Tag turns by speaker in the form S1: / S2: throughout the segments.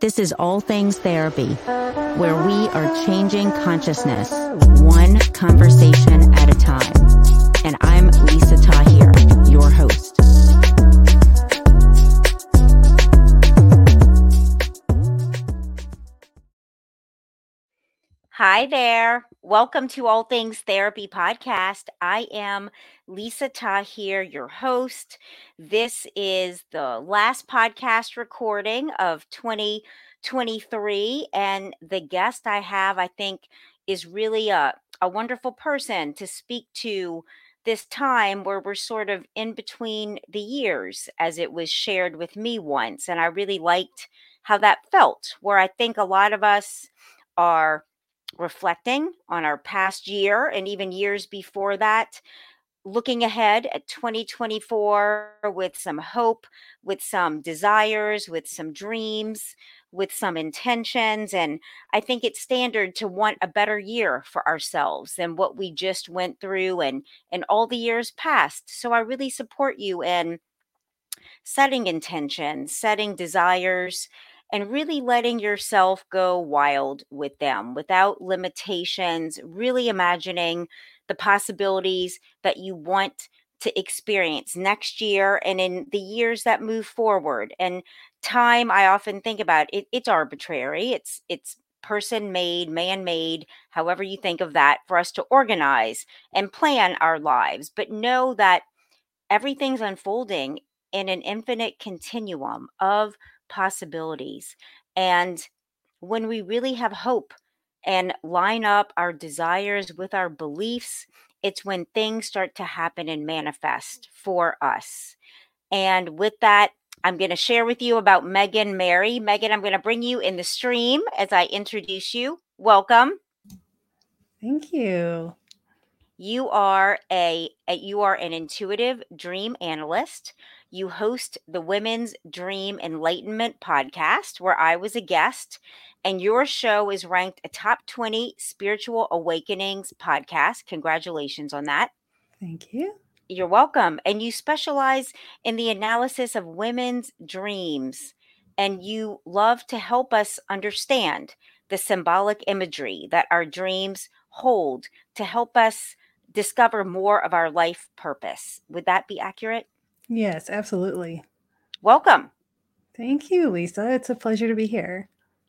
S1: This is All Things Therapy, where we are changing consciousness one conversation at a time. And I'm Lisa Tahir, your host. Hi there. Welcome to All Things Therapy podcast. I am Lisa Tahir, your host. This is the last podcast recording of 2023. And the guest I have, I think, is really a, a wonderful person to speak to this time where we're sort of in between the years, as it was shared with me once. And I really liked how that felt, where I think a lot of us are reflecting on our past year and even years before that, looking ahead at 2024 with some hope, with some desires, with some dreams, with some intentions. And I think it's standard to want a better year for ourselves than what we just went through and, and all the years past. So I really support you in setting intentions, setting desires, and really letting yourself go wild with them without limitations, really imagining the possibilities that you want to experience next year and in the years that move forward. And time, I often think about it, it's arbitrary. It's it's person made, man made, however you think of that, for us to organize and plan our lives. But know that everything's unfolding in an infinite continuum of possibilities. And when we really have hope and line up our desires with our beliefs, it's when things start to happen and manifest for us. And with that, I'm going to share with you about Megan Mary. Megan, I'm going to bring you in the stream as I introduce you. Welcome.
S2: Thank you.
S1: You are a, a you are an intuitive dream analyst. You host the Women's Dream Enlightenment podcast, where I was a guest, and your show is ranked a top 20 spiritual awakenings podcast. Congratulations on that.
S2: Thank you.
S1: You're welcome. And you specialize in the analysis of women's dreams, and you love to help us understand the symbolic imagery that our dreams hold to help us discover more of our life purpose. Would that be accurate?
S2: Yes, absolutely.
S1: Welcome.
S2: Thank you, Lisa. It's a pleasure to be here.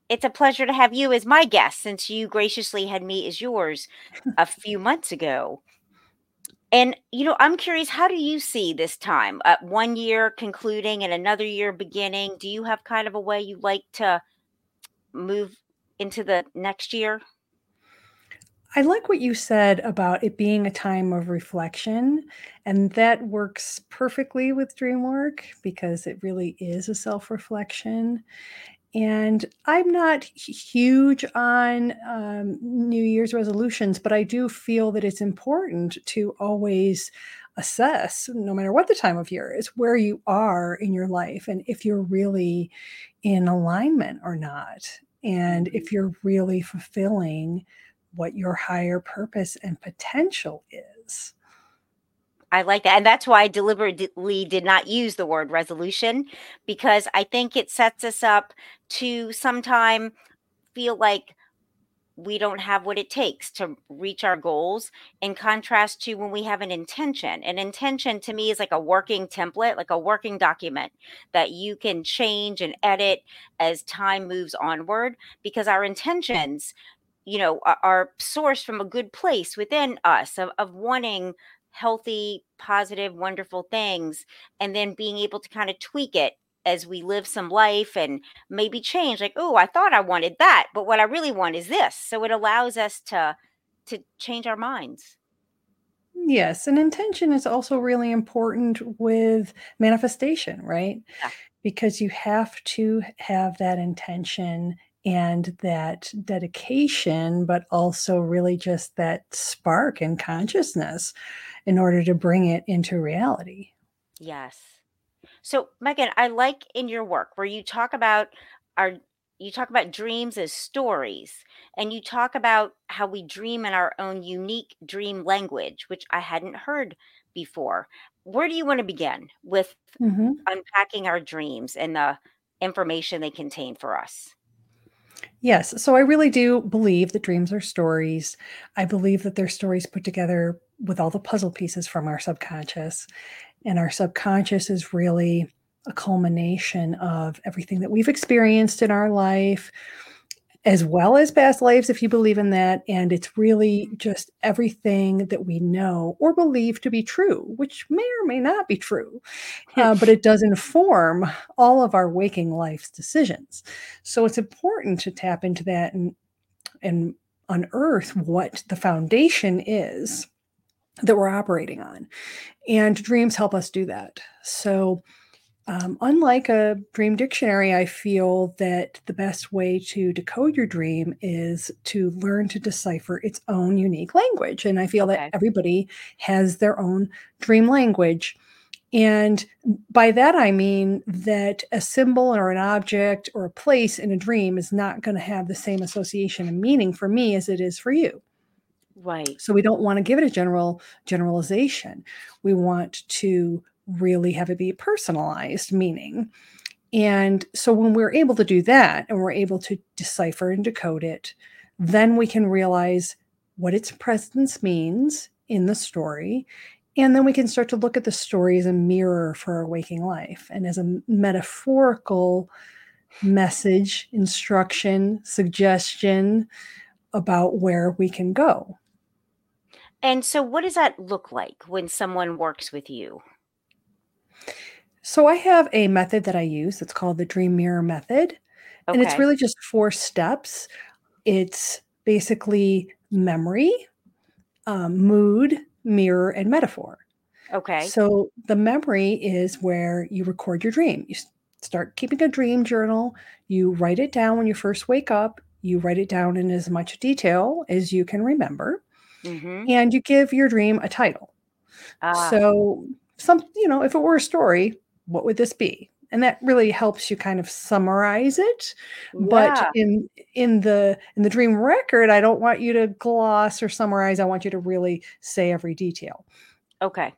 S1: It's a pleasure to have you as my guest since you graciously had me as yours a few months ago. And, you know, I'm curious, how do you see this time? Uh, one year concluding and another year beginning. Do you have kind of a way you like to move into the next year?
S2: I like what you said about it being a time of reflection, and that works perfectly with dream work because it really is a self reflection. And I'm not huge on um, New Year's resolutions, but I do feel that it's important to always assess, no matter what the time of year is, where you are in your life and if you're really in alignment or not. And if mm-hmm. you're really fulfilling what your higher purpose and potential is.
S1: I like that. And that's why I deliberately did not use the word resolution because I think it sets us up to sometime feel like we don't have what it takes to reach our goals in contrast to when we have an intention. An intention to me is like a working template, like a working document that you can change and edit as time moves onward because our intentions you know are, are sourced from a good place within us of, of wanting healthy positive wonderful things and then being able to kind of tweak it as we live some life and maybe change like oh i thought i wanted that but what i really want is this. So it allows us to to change our minds.
S2: Yes and intention is also really important with manifestation right? Yeah. because you have to have that intention and that dedication, but also really just that spark and consciousness in order to bring it into reality.
S1: Yes. So, Megan, I like in your work where you talk about our you talk about dreams as stories and you talk about how we dream in our own unique dream language which i hadn't heard before where do you want to begin with mm-hmm. unpacking our dreams and the information they contain for us
S2: Yes. So I really do believe that dreams are stories. I believe that they're stories put together with all the puzzle pieces from our subconscious. And our subconscious is really a culmination of everything that we've experienced in our life, as well as past lives, if you believe in that. And it's really just everything that we know or believe to be true, which may or may not be true, uh, but it does inform all of our waking life's decisions. So it's important to tap into that and and unearth what the foundation is that we're operating on. And dreams help us do that. So um, unlike a dream dictionary, I feel that the best way to decode your dream is to learn to decipher its own unique language. And I feel that everybody has their own dream language. And by that, I mean that a symbol or an object or a place in a dream is not going to have the same association and meaning for me as it is for you.
S1: Right.
S2: So we don't want to give it a general generalization. We want to really have it be personalized meaning. And so when we're able to do that and we're able to decipher and decode it, then we can realize what its presence means in the story. And then we can start to look at the story as a mirror for our waking life and as a metaphorical message, instruction, suggestion about where we can go.
S1: And so what does that look like when someone works with you?
S2: So I have a method that I use. It's called the dream mirror method. And it's
S1: Okay.
S2: really just four steps. It's basically memory, um, mood, mirror, and metaphor.
S1: Okay.
S2: So the memory is where you record your dream. You s- start keeping a dream journal. You write it down when you first wake up. You write it down in as much detail as you can remember.
S1: Mhm.
S2: And you give your dream a title.
S1: Ah,
S2: So, some, you know, if it were a story, what would this be? And that really helps you kind of summarize it. But in in the in the dream record, I don't want you to gloss or summarize. I want you to really say every detail.
S1: Okay.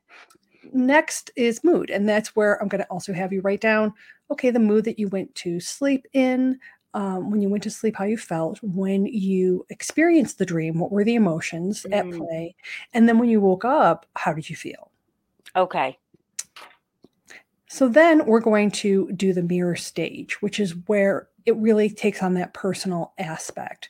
S2: Next is mood, and that's where I'm going to also have you write down, okay, the mood that you went to sleep in, um, when you went to sleep, how you felt, when you experienced the dream, what were the emotions at
S1: Mm,
S2: play, and then when you woke up, how did you feel?
S1: okay.
S2: So then we're going to do the mirror stage, which is where it really takes on that personal aspect.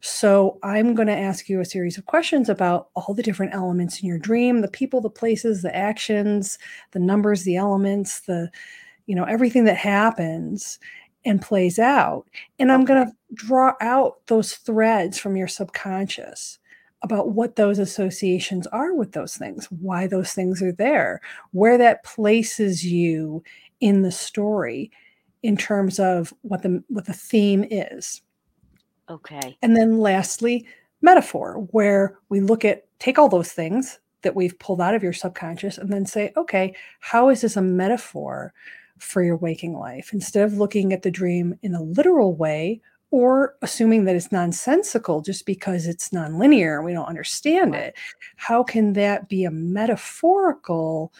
S2: So I'm going to ask you a series of questions about all the different elements in your dream, the people, the places, the actions, the numbers, the elements, the you know, everything that happens and plays out. And I'm
S1: Okay.
S2: going to draw out those threads from your subconscious about what those associations are with those things, why those things are there, where that places you in the story in terms of what the what the theme is.
S1: Okay.
S2: And then lastly, metaphor, where we look at take all those things that we've pulled out of your subconscious and then say, okay, how is this a metaphor for your waking life? Instead of looking at the dream in a literal way or assuming that it's nonsensical just because it's nonlinear and we don't understand it, how can that be a metaphorical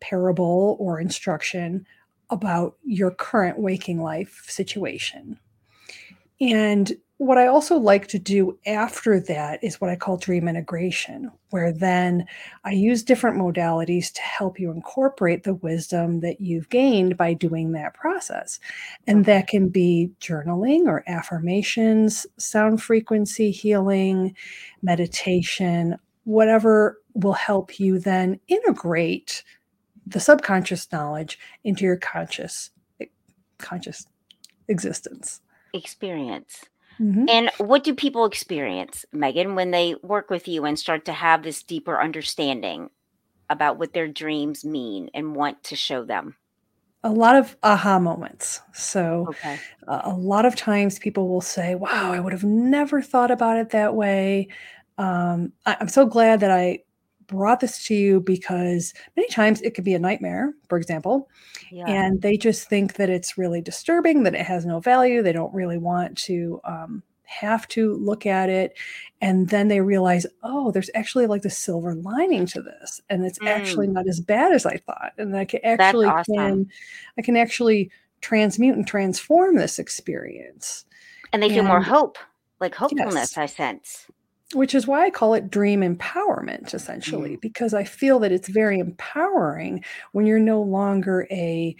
S2: parable or instruction about your current waking life situation? And what I also like to do after that is what I call dream integration, where then I use different modalities to help you incorporate the wisdom that you've gained by doing that process. And that can be journaling or affirmations, sound frequency healing, meditation, whatever will help you then integrate the subconscious knowledge into your conscious conscious existence.
S1: Experience.
S2: Mhm.
S1: And what do people experience, Megan, when they work with you and start to have this deeper understanding about what their dreams mean and want to show them?
S2: A lot of aha moments. So,
S1: Okay.
S2: a a lot of times people will say, "Wow, I would have never thought about it that way." Um, I I'm so glad that I brought this to you because many times it could be a nightmare, for example,
S1: Yeah.
S2: and they just think that it's really disturbing, that it has no value. They don't really want to um, have to look at it. And then they realize, oh, there's actually like the silver lining to this. And it's actually
S1: Mm,
S2: not as bad as I thought. And I can actually
S1: awesome.
S2: can I can actually transmute and transform this experience.
S1: And they feel more hope, like hopefulness,
S2: yes,
S1: I sense.
S2: Which is why I call it dream empowerment, essentially,
S1: Mm.
S2: because I feel that it's very empowering when you're no longer a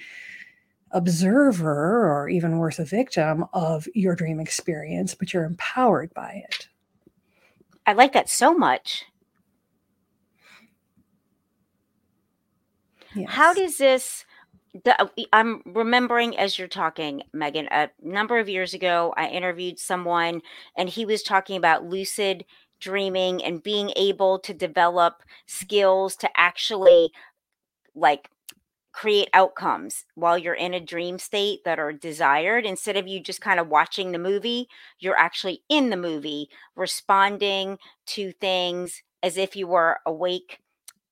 S2: observer or even worse, a victim of your dream experience, but you're empowered by it.
S1: I like that so much. How does this the I'm remembering as you're talking, Megan, a number of years ago, I interviewed someone and he was talking about lucid dreaming and being able to develop skills to actually, like, create outcomes while you're in a dream state that are desired. Instead of you just kinda watching the movie, you're actually in the movie, responding to things as if you were awake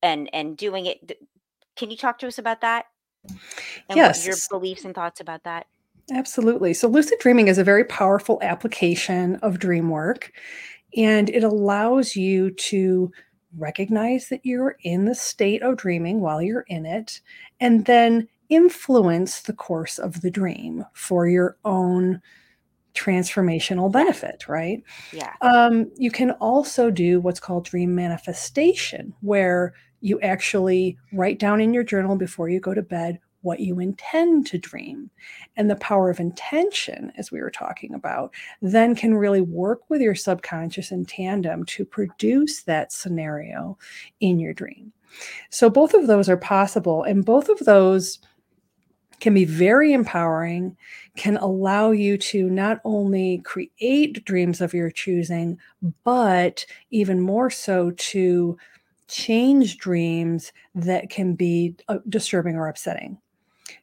S1: and and doing it can you talk to us about that? And
S2: Yes.
S1: your beliefs and thoughts about that?
S2: Absolutely. So lucid dreaming is a very powerful application of dream work, and it allows you to recognize that you're in the state of dreaming while you're in it, and then influence the course of the dream for your own transformational benefit, right?
S1: Yeah.
S2: Um, you can also do what's called dream manifestation, where you actually write down in your journal before you go to bed what you intend to dream. And the power of intention, as we were talking about, then can really work with your subconscious in tandem to produce that scenario in your dream. So both of those are possible, and both of those can be very empowering, can allow you to not only create dreams of your choosing, but even more so to change dreams that can be uh, disturbing or upsetting.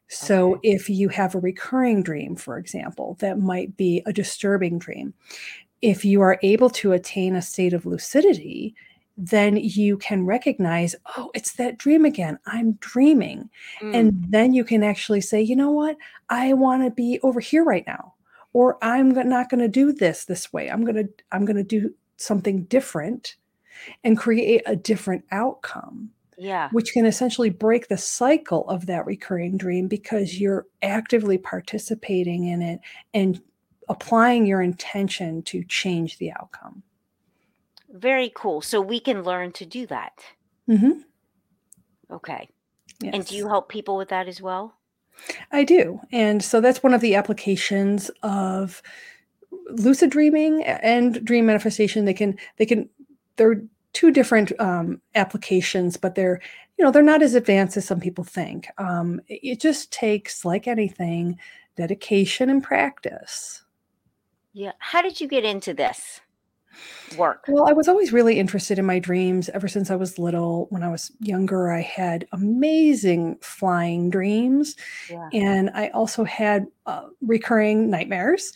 S2: So,
S1: Okay.
S2: if you have a recurring dream, for example, that might be a disturbing dream, if you are able to attain a state of lucidity, then you can recognize, oh, it's that dream again. I'm dreaming.
S1: Mm.
S2: And then you can actually say, you know what? I want to be over here right now. Or I'm not going to do this this way. I'm going to I'm going to do something different and create a different outcome,
S1: Yeah.
S2: which can essentially break the cycle of that recurring dream because you're actively participating in it and applying your intention to change the outcome.
S1: Very cool. So we can learn to do that.
S2: Mhm.
S1: Okay. And do you help people with that as well?
S2: I do. And so that's one of the applications of lucid dreaming and dream manifestation. They can they can they're two different um, applications, but they're you know they're not as advanced as some people think. Um, it just takes, like anything, dedication and practice.
S1: Yeah. How did you get into this work?
S2: Well, I was always really interested in my dreams ever since I was little. When I was younger, I had amazing flying dreams,
S1: Yeah.
S2: and I also had uh, recurring nightmares.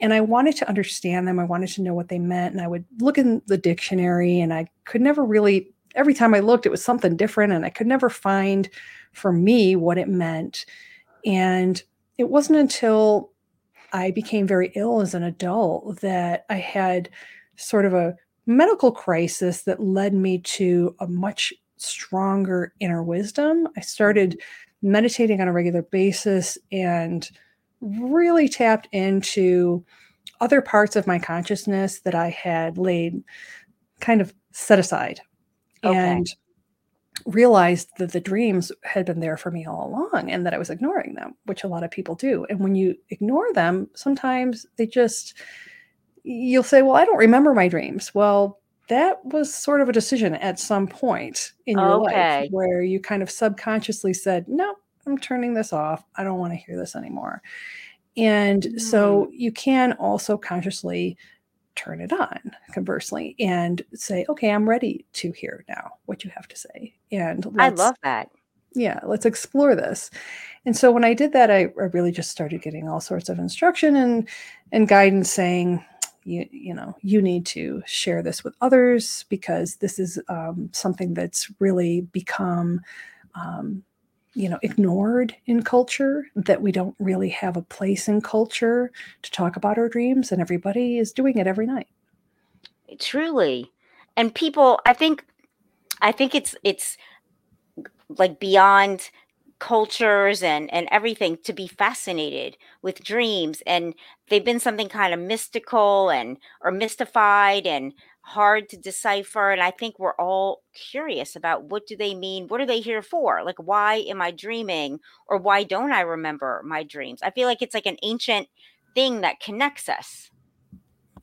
S2: And I wanted to understand them. I wanted to know what they meant. And I would look in the dictionary, and I could never really, every time I looked, it was something different. And I could never find for me what it meant. And it wasn't until I became very ill as an adult that I had sort of a medical crisis that led me to a much stronger inner wisdom. I started meditating on a regular basis and really tapped into other parts of my consciousness that I had laid kind of set aside
S1: Okay.
S2: and realized that the dreams had been there for me all along and that I was ignoring them, which a lot of people do. And when you ignore them, sometimes they just, you'll say, Well, I don't remember my dreams. Well, that was sort of a decision at some point in your life where you kind of subconsciously said, No, I'm turning this off. I don't want to hear this anymore. And
S1: Mm.
S2: so you can also consciously turn it on, conversely, and say, okay, I'm ready to hear now what you have to say. And
S1: I love that.
S2: yeah, let's explore this. And so when I did that, I, I really just started getting all sorts of instruction and and guidance saying, you, you know, you need to share this with others because this is um, something that's really become um, you know ignored in culture that we don't really have a place in culture to talk about our dreams and everybody is doing it every night
S1: Truly. And people, I think I think it's it's like beyond cultures and and everything to be fascinated with dreams and they've been something kind of mystical and or mystified and hard to decipher and i think we're all curious about what do they mean what are they here for like why am i dreaming or why don't i remember my dreams i feel like it's like an ancient thing that connects us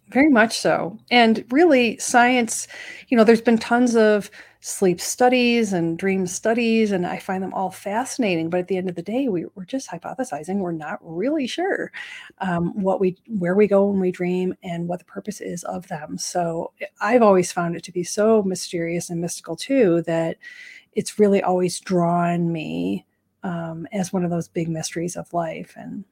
S2: very much so. And really, science, you know, there's been tons of sleep studies and dream studies, and I find them all fascinating. But at the end of the day, we, we're just hypothesizing. We're not really sure um, what we, where we go when we dream, and what the purpose is of them. So I've always found it to be so mysterious and mystical too that it's really always drawn me um, as one of those big mysteries of life. And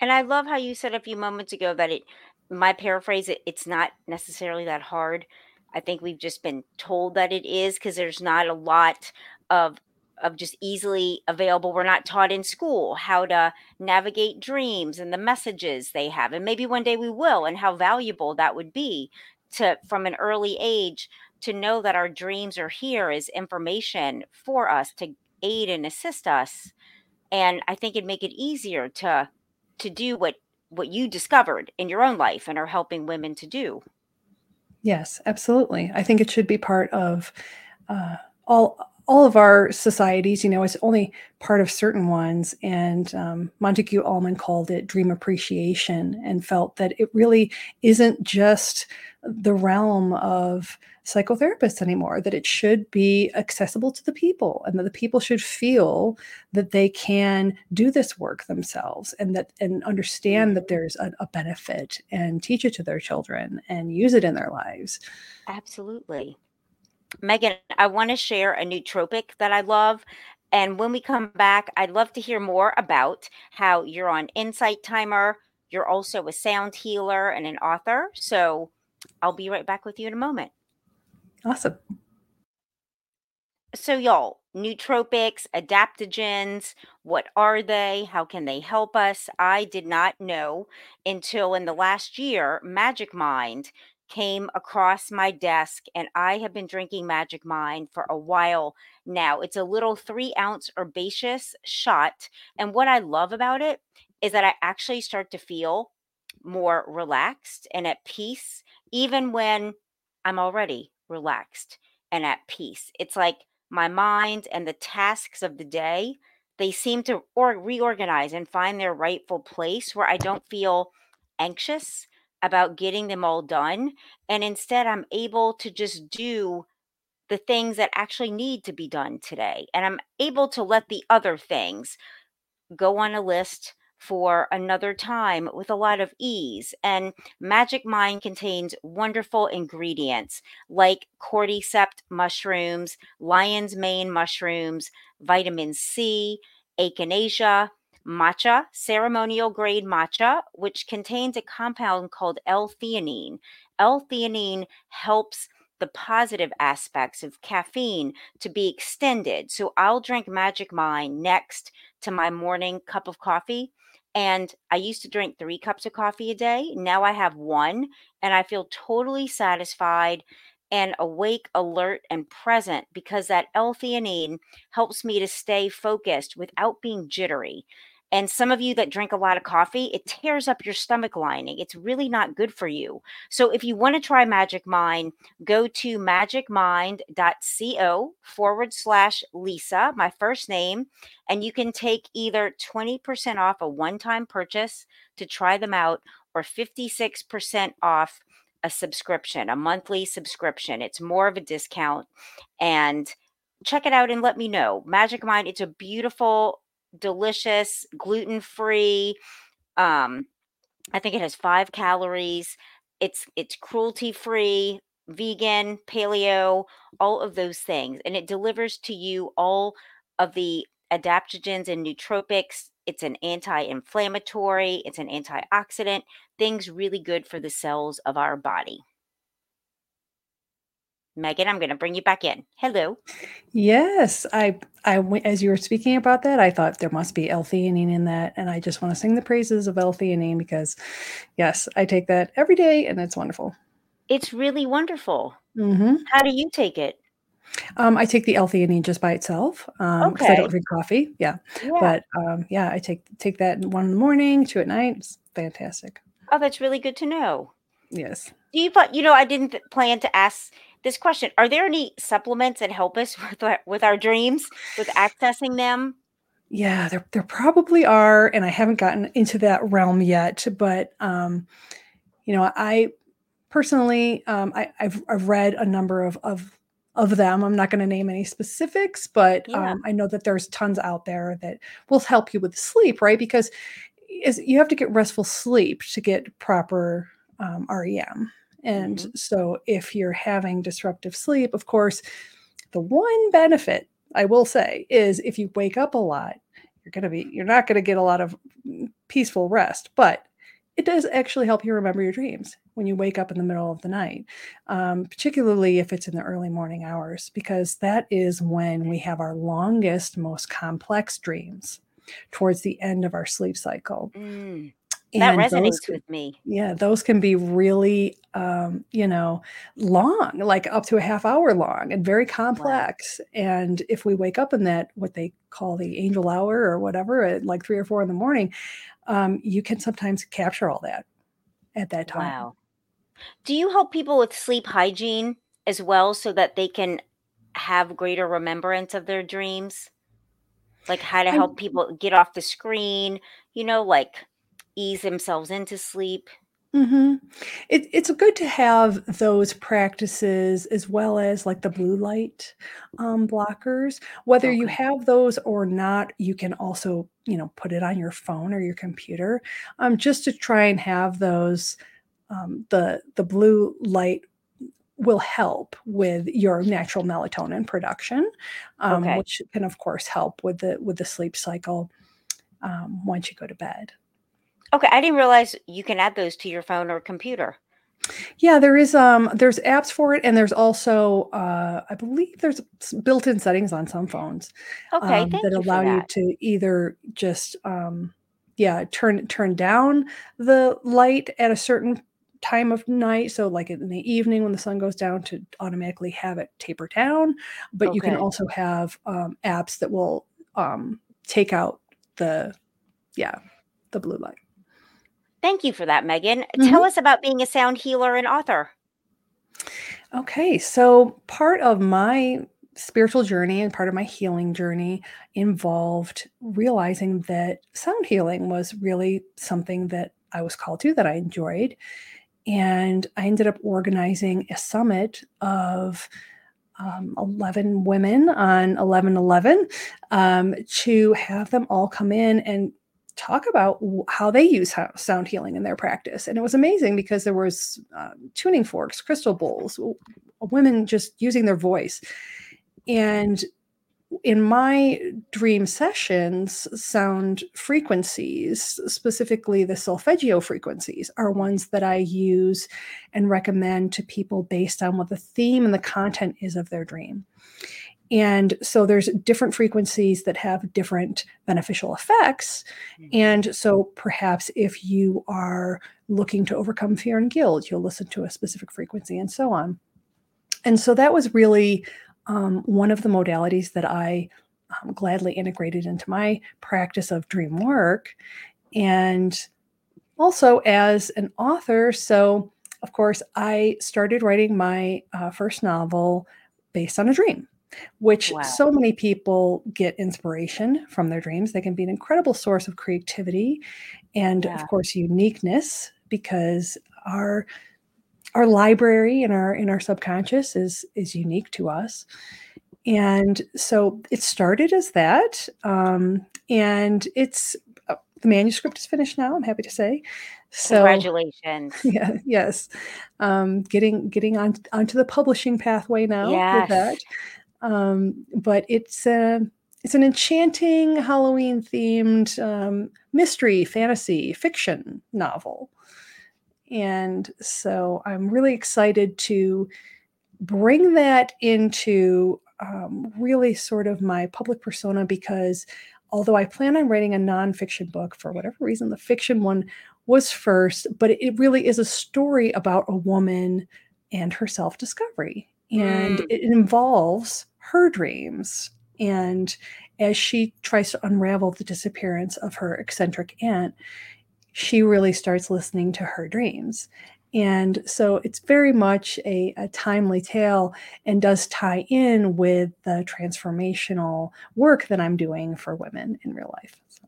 S1: and I love how you said a few moments ago that it my paraphrase it, it's not necessarily that hard. I think we've just been told that it is because there's not a lot of of just easily available. We're not taught in school how to navigate dreams and the messages they have. And maybe one day we will and how valuable that would be to from an early age to know that our dreams are here as information for us to aid and assist us. And I think it'd make it easier to to do what what you discovered in your own life and are helping women to do.
S2: Yes, absolutely. I think it should be part of uh, all all of our societies. You know, it's only part of certain ones. And um, Montague Ullman called it dream appreciation and felt that it really isn't just the realm of psychotherapists anymore, that it should be accessible to the people and that the people should feel that they can do this work themselves and that and understand that there's a, a benefit and teach it to their children and use it in their lives.
S1: Absolutely. Megan, I want to share a nootropic that I love. And when we come back, I'd love to hear more about how you're on Insight Timer. You're also a sound healer and an author. So I'll be right back with you in a moment.
S2: Awesome.
S1: So, y'all, nootropics, adaptogens, what are they? How can they help us? I did not know until in the last year, Magic Mind came across my desk, and I have been drinking Magic Mind for a while now. It's a little three ounce herbaceous shot. And what I love about it is that I actually start to feel more relaxed and at peace, even when I'm already relaxed and at peace. It's like my mind and the tasks of the day, they seem to or reorganize and find their rightful place where I don't feel anxious about getting them all done. And instead, I'm able to just do the things that actually need to be done today. And I'm able to let the other things go on a list for another time with a lot of ease. And Magic Mind contains wonderful ingredients like cordyceps mushrooms, lion's mane mushrooms, vitamin C, echinacea, matcha, ceremonial grade matcha, which contains a compound called L-theanine. L-theanine helps the positive aspects of caffeine to be extended. So I'll drink Magic Mind next to my morning cup of coffee. And I used to drink three cups of coffee a day. Now I have one, and I feel totally satisfied and awake, alert, and present because that L-theanine helps me to stay focused without being jittery. And some of you that drink a lot of coffee, it tears up your stomach lining. It's really not good for you. So if you want to try Magic Mind, go to magicmind.co forward slash Lisa, my first name, and you can take either 20% off a one time purchase to try them out or 56% off a subscription, a monthly subscription. It's more of a discount. And check it out and let me know. Magic Mind, it's a beautiful delicious, gluten free. Um, I think it has five calories. It's it's cruelty free, vegan, paleo, all of those things, and it delivers to you all of the adaptogens and nootropics. It's an anti-inflammatory. It's an antioxidant. Things really good for the cells of our body. Megan, I'm going to bring you back in. Hello.
S2: Yes, I, I, as you were speaking about that, I thought there must be L-theanine in that, and I just want to sing the praises of L-theanine because, yes, I take that every day, and it's wonderful.
S1: It's really wonderful.
S2: Mm-hmm.
S1: How do you take it?
S2: Um, I take the L-theanine just by itself um, because I don't drink coffee. Yeah,
S1: Yeah.
S2: but um, yeah, I take take that one in the morning, two at night. It's fantastic.
S1: Oh, that's really good to know.
S2: Yes.
S1: Do you but you know, I didn't plan to ask this question. Are there any supplements that help us with our, with our dreams, with accessing them?
S2: Yeah, there there probably are, and I haven't gotten into that realm yet. But um, you know, I personally, um, I, I've I've read a number of of of them. I'm not going to name any specifics, but
S1: Yeah.
S2: um, I know that there's tons out there that will help you with sleep, right? Because is you have to get restful sleep to get proper um, REM. And
S1: Mhm.
S2: so, if you're having disruptive sleep, of course, the one benefit I will say is if you wake up a lot, you're going to be you're not going to get a lot of mm, peaceful rest, but it does actually help you remember your dreams when you wake up in the middle of the night, um, particularly if it's in the early morning hours, because that is when we have our longest, most complex dreams towards the end of our sleep cycle.
S1: Mm,
S2: And those
S1: resonates
S2: can,
S1: with me.
S2: yeah, those can be really, um, you know, long, like up to a half hour long and very
S1: Wow.
S2: complex. And if we wake up in that, what they call the angel hour or whatever, at like three or four in the morning, um, you can sometimes capture all that at that time.
S1: Wow. Do you help people with sleep hygiene as well so that they can have greater remembrance of their dreams? Like how to help people get off the screen, you know, like ease themselves into sleep?
S2: hmm It, it's good to have those practices as well as like the blue light um, blockers. Whether you have those or not, you can also, you know, put it on your phone or your computer, um, just to try and have those. Um, the the blue light will help with your natural melatonin production, um,
S1: Okay.
S2: which can of course help with the with the sleep cycle um, once you go to bed.
S1: Okay. I didn't realize you can add those to your phone or computer.
S2: Yeah, there is um there's apps for it and there's also uh I believe there's built-in settings on some phones
S1: Okay.
S2: um that
S1: you
S2: allow you to either just um yeah, turn turn down the light at a certain time of night so like in the evening when the sun goes down to automatically have it taper down, but you can also have um apps that will um take out the yeah, the blue light.
S1: Thank you for that, Megan.
S2: Mhm.
S1: Tell us about being a sound healer and author.
S2: Okay, so part of my spiritual journey and part of my healing journey involved realizing that sound healing was really something that I was called to, that I enjoyed. And I ended up organizing a summit of um, 11 women on 1111 um, to have them all come in and talk about how they use sound healing in their practice and it was amazing because there was um, tuning forks crystal bowls women just using their voice and in my dream sessions, sound frequencies, specifically the solfeggio frequencies, are ones that I use and recommend to people based on what the theme and the content is of their dream. And so there's different frequencies that have different beneficial effects.
S1: Mhm.
S2: And so perhaps if you are looking to overcome fear and guilt, you'll listen to a specific frequency and so on. And so that was really um, one of the modalities that I um, gladly integrated into my practice of dream work. And also as an author, so of course, I started writing my uh, first novel based on a dream, which
S1: Wow.
S2: so many people get inspiration from their dreams. They can be an incredible source of creativity and,
S1: Yeah.
S2: of course, uniqueness because our our library in our in our subconscious is is unique to us and so it started as that um, and it's uh, the manuscript is finished now i'm happy to say so
S1: Congratulations.
S2: yeah yes um, getting getting on onto the publishing pathway now with that
S1: Yes.
S2: Um, but it's a it's an enchanting halloween themed um, mystery fantasy fiction novel and so I'm really excited to bring that into um, really sort of my public persona because although I plan on writing a nonfiction book, for whatever reason, the fiction one was first, but it really is a story about a woman and her self discovery. and
S1: Mm.
S2: it involves her dreams. And as she tries to unravel the disappearance of her eccentric aunt, she really starts listening to her dreams. And so it's very much a, a timely tale and does tie in with the transformational work that I'm doing for women in real life. So,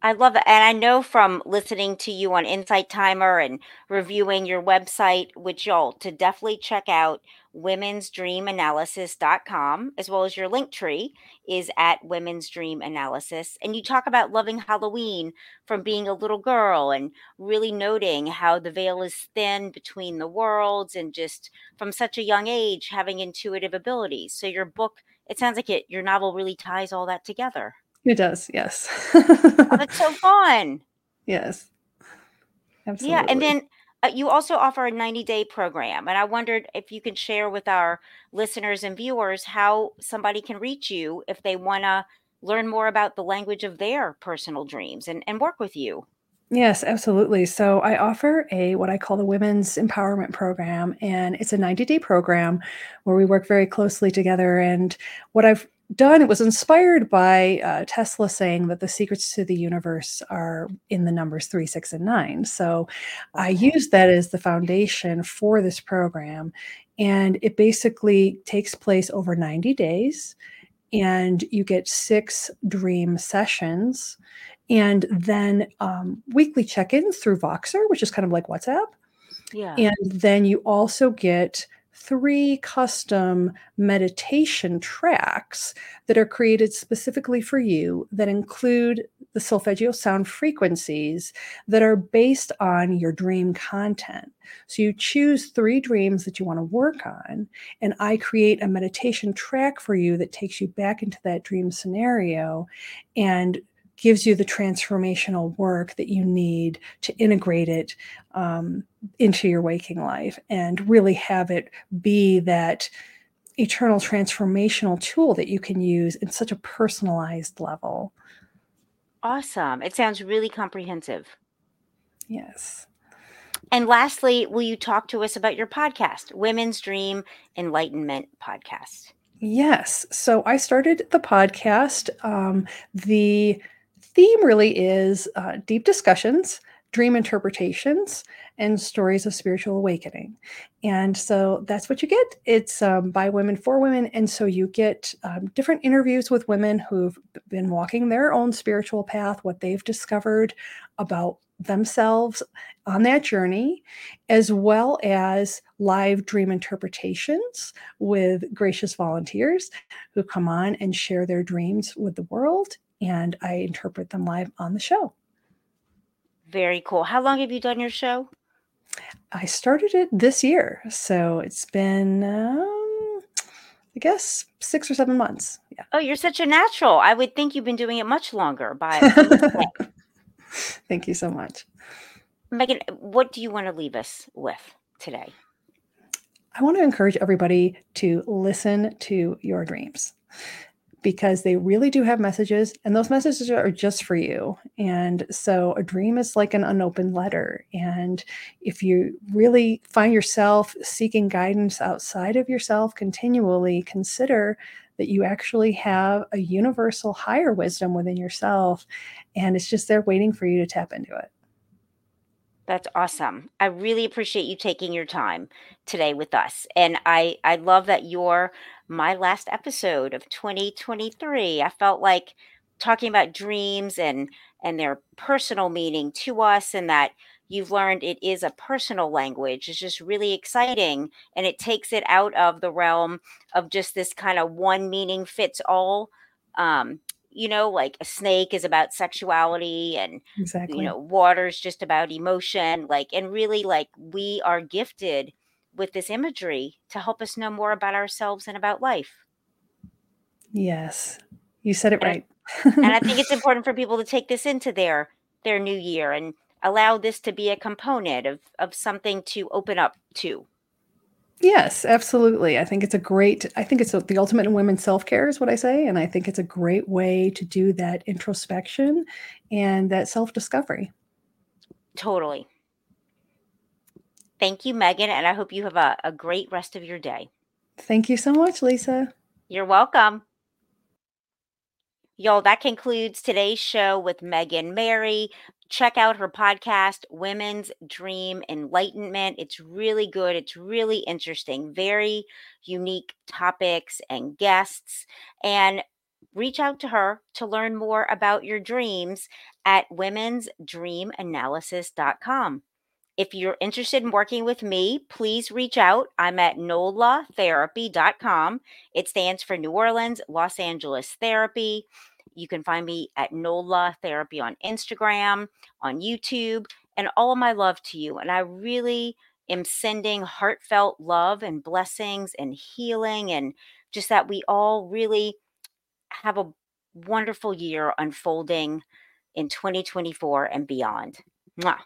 S1: I love it. And I know from listening to you on Insight Timer and reviewing your website with Joel to definitely check out womensdreamanalysis.com as well as your link tree is at women's dream analysis. And you talk about loving Halloween from being a little girl and really noting how the veil is thin between the worlds and just from such a young age having intuitive abilities. So your book, it sounds like it your novel really ties all that together.
S2: It does, yes.
S1: Oh, that's so fun.
S2: yes. Absolutely.
S1: Yeah, and then uh, you also offer a 90 day program. And I wondered if you can share with our listeners and viewers how somebody can reach you if they want to learn more about the language of their personal dreams and, and work with you.
S2: Yes, absolutely. So I offer a what I call the Women's Empowerment Program, and it's a 90 day program where we work very closely together. And what I've done it was inspired by uh, Tesla saying that the secrets to the universe are in the numbers three, six, and nine. So I used that as the foundation for this program. And it basically takes place over 90 days, and you get six dream sessions and then um, weekly check-ins through Voxer, which is kind of like WhatsApp.
S1: Yeah.
S2: And then you also get three custom meditation tracks that are created specifically for you that include the solfeggio sound frequencies that are based on your dream content. So you choose three dreams that you want to work on, and I create a meditation track for you that takes you back into that dream scenario and gives you the transformational work that you need to integrate it um, into your waking life and really have it be that eternal transformational tool that you can use in such a personalized level.
S1: Awesome. It sounds really comprehensive.
S2: Yes.
S1: And lastly, will you talk to us about your podcast, Women's Dream Enlightenment Podcast?
S2: Yes. So I started the podcast. Um, the theme really is uh, deep discussions, dream interpretations, and stories of spiritual awakening. And so that's what you get. It's um, by women for women. And so you get um, different interviews with women who've been walking their own spiritual path, what they've discovered about themselves on that journey, as well as live dream interpretations with gracious volunteers who come on and share their dreams with the world. And I interpret them live on the show.
S1: Very cool. How long have you done your show?
S2: I started it this year. So it's been, um, I guess, six or seven months. Yeah.
S1: Oh, you're such a natural. I would think you've been doing it much longer. by.
S2: Thank you so much.
S1: Megan, what do you want to leave us with today?
S2: I want to encourage everybody to listen to your dreams because they really do have messages, and those messages are just for you. And so, a dream is like an unopened letter. And if you really find yourself seeking guidance outside of yourself continually, consider that you actually have a universal higher wisdom within yourself, and it's just there waiting for you to tap into it.
S1: That's awesome. I really appreciate you taking your time today with us. And I I love that you're my last episode of 2023. I felt like talking about dreams and and their personal meaning to us and that you've learned it is a personal language is just really exciting and it takes it out of the realm of just this kind of one meaning fits all um you know like a snake is about sexuality and
S2: Exactly.
S1: you know water's just about emotion like and really like we are gifted with this imagery to help us know more about ourselves and about life
S2: Yes, you said it
S1: And I-
S2: right.
S1: and i think it's important for people to take this into their their new year and allow this to be a component of of something to open up to
S2: Yes, absolutely. I think it's a great, I think it's the ultimate in women's self care, is what I say. And I think it's a great way to do that introspection and that self discovery.
S1: totally thank you megan and i hope you have a, a great rest of your day
S2: Thank you so much, Lisa.
S1: You're welcome. Y'all, that concludes today's show with Megan Mary. Check out her podcast, Women's Dream Enlightenment. It's really good. It's really interesting. Very unique topics and guests. And reach out to her to learn more about your dreams at womensdreamanalysis.com. If you're interested in working with me, please reach out. I'm at nolatherapy.com. It stands for New Orleans, Los Angeles Therapy. You can find me at NOLA Therapy on Instagram, on YouTube, and all of my love to you. And I really am sending heartfelt love and blessings and healing and just that we all really have a wonderful year unfolding in 2024 and beyond. Mwah.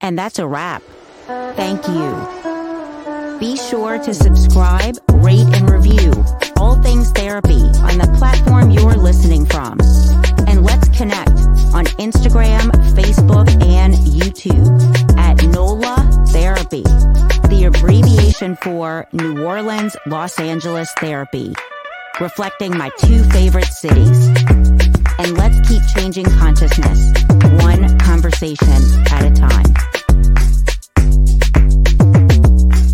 S1: And that's a wrap. Thank you. Be sure to subscribe, rate, and review All Things Therapy on the platform you're listening from. And let's connect on Instagram, Facebook, and YouTube at NOLA Therapy, the abbreviation for New Orleans, Los Angeles Therapy, reflecting my two favorite cities and let's keep changing consciousness, one conversation at a time.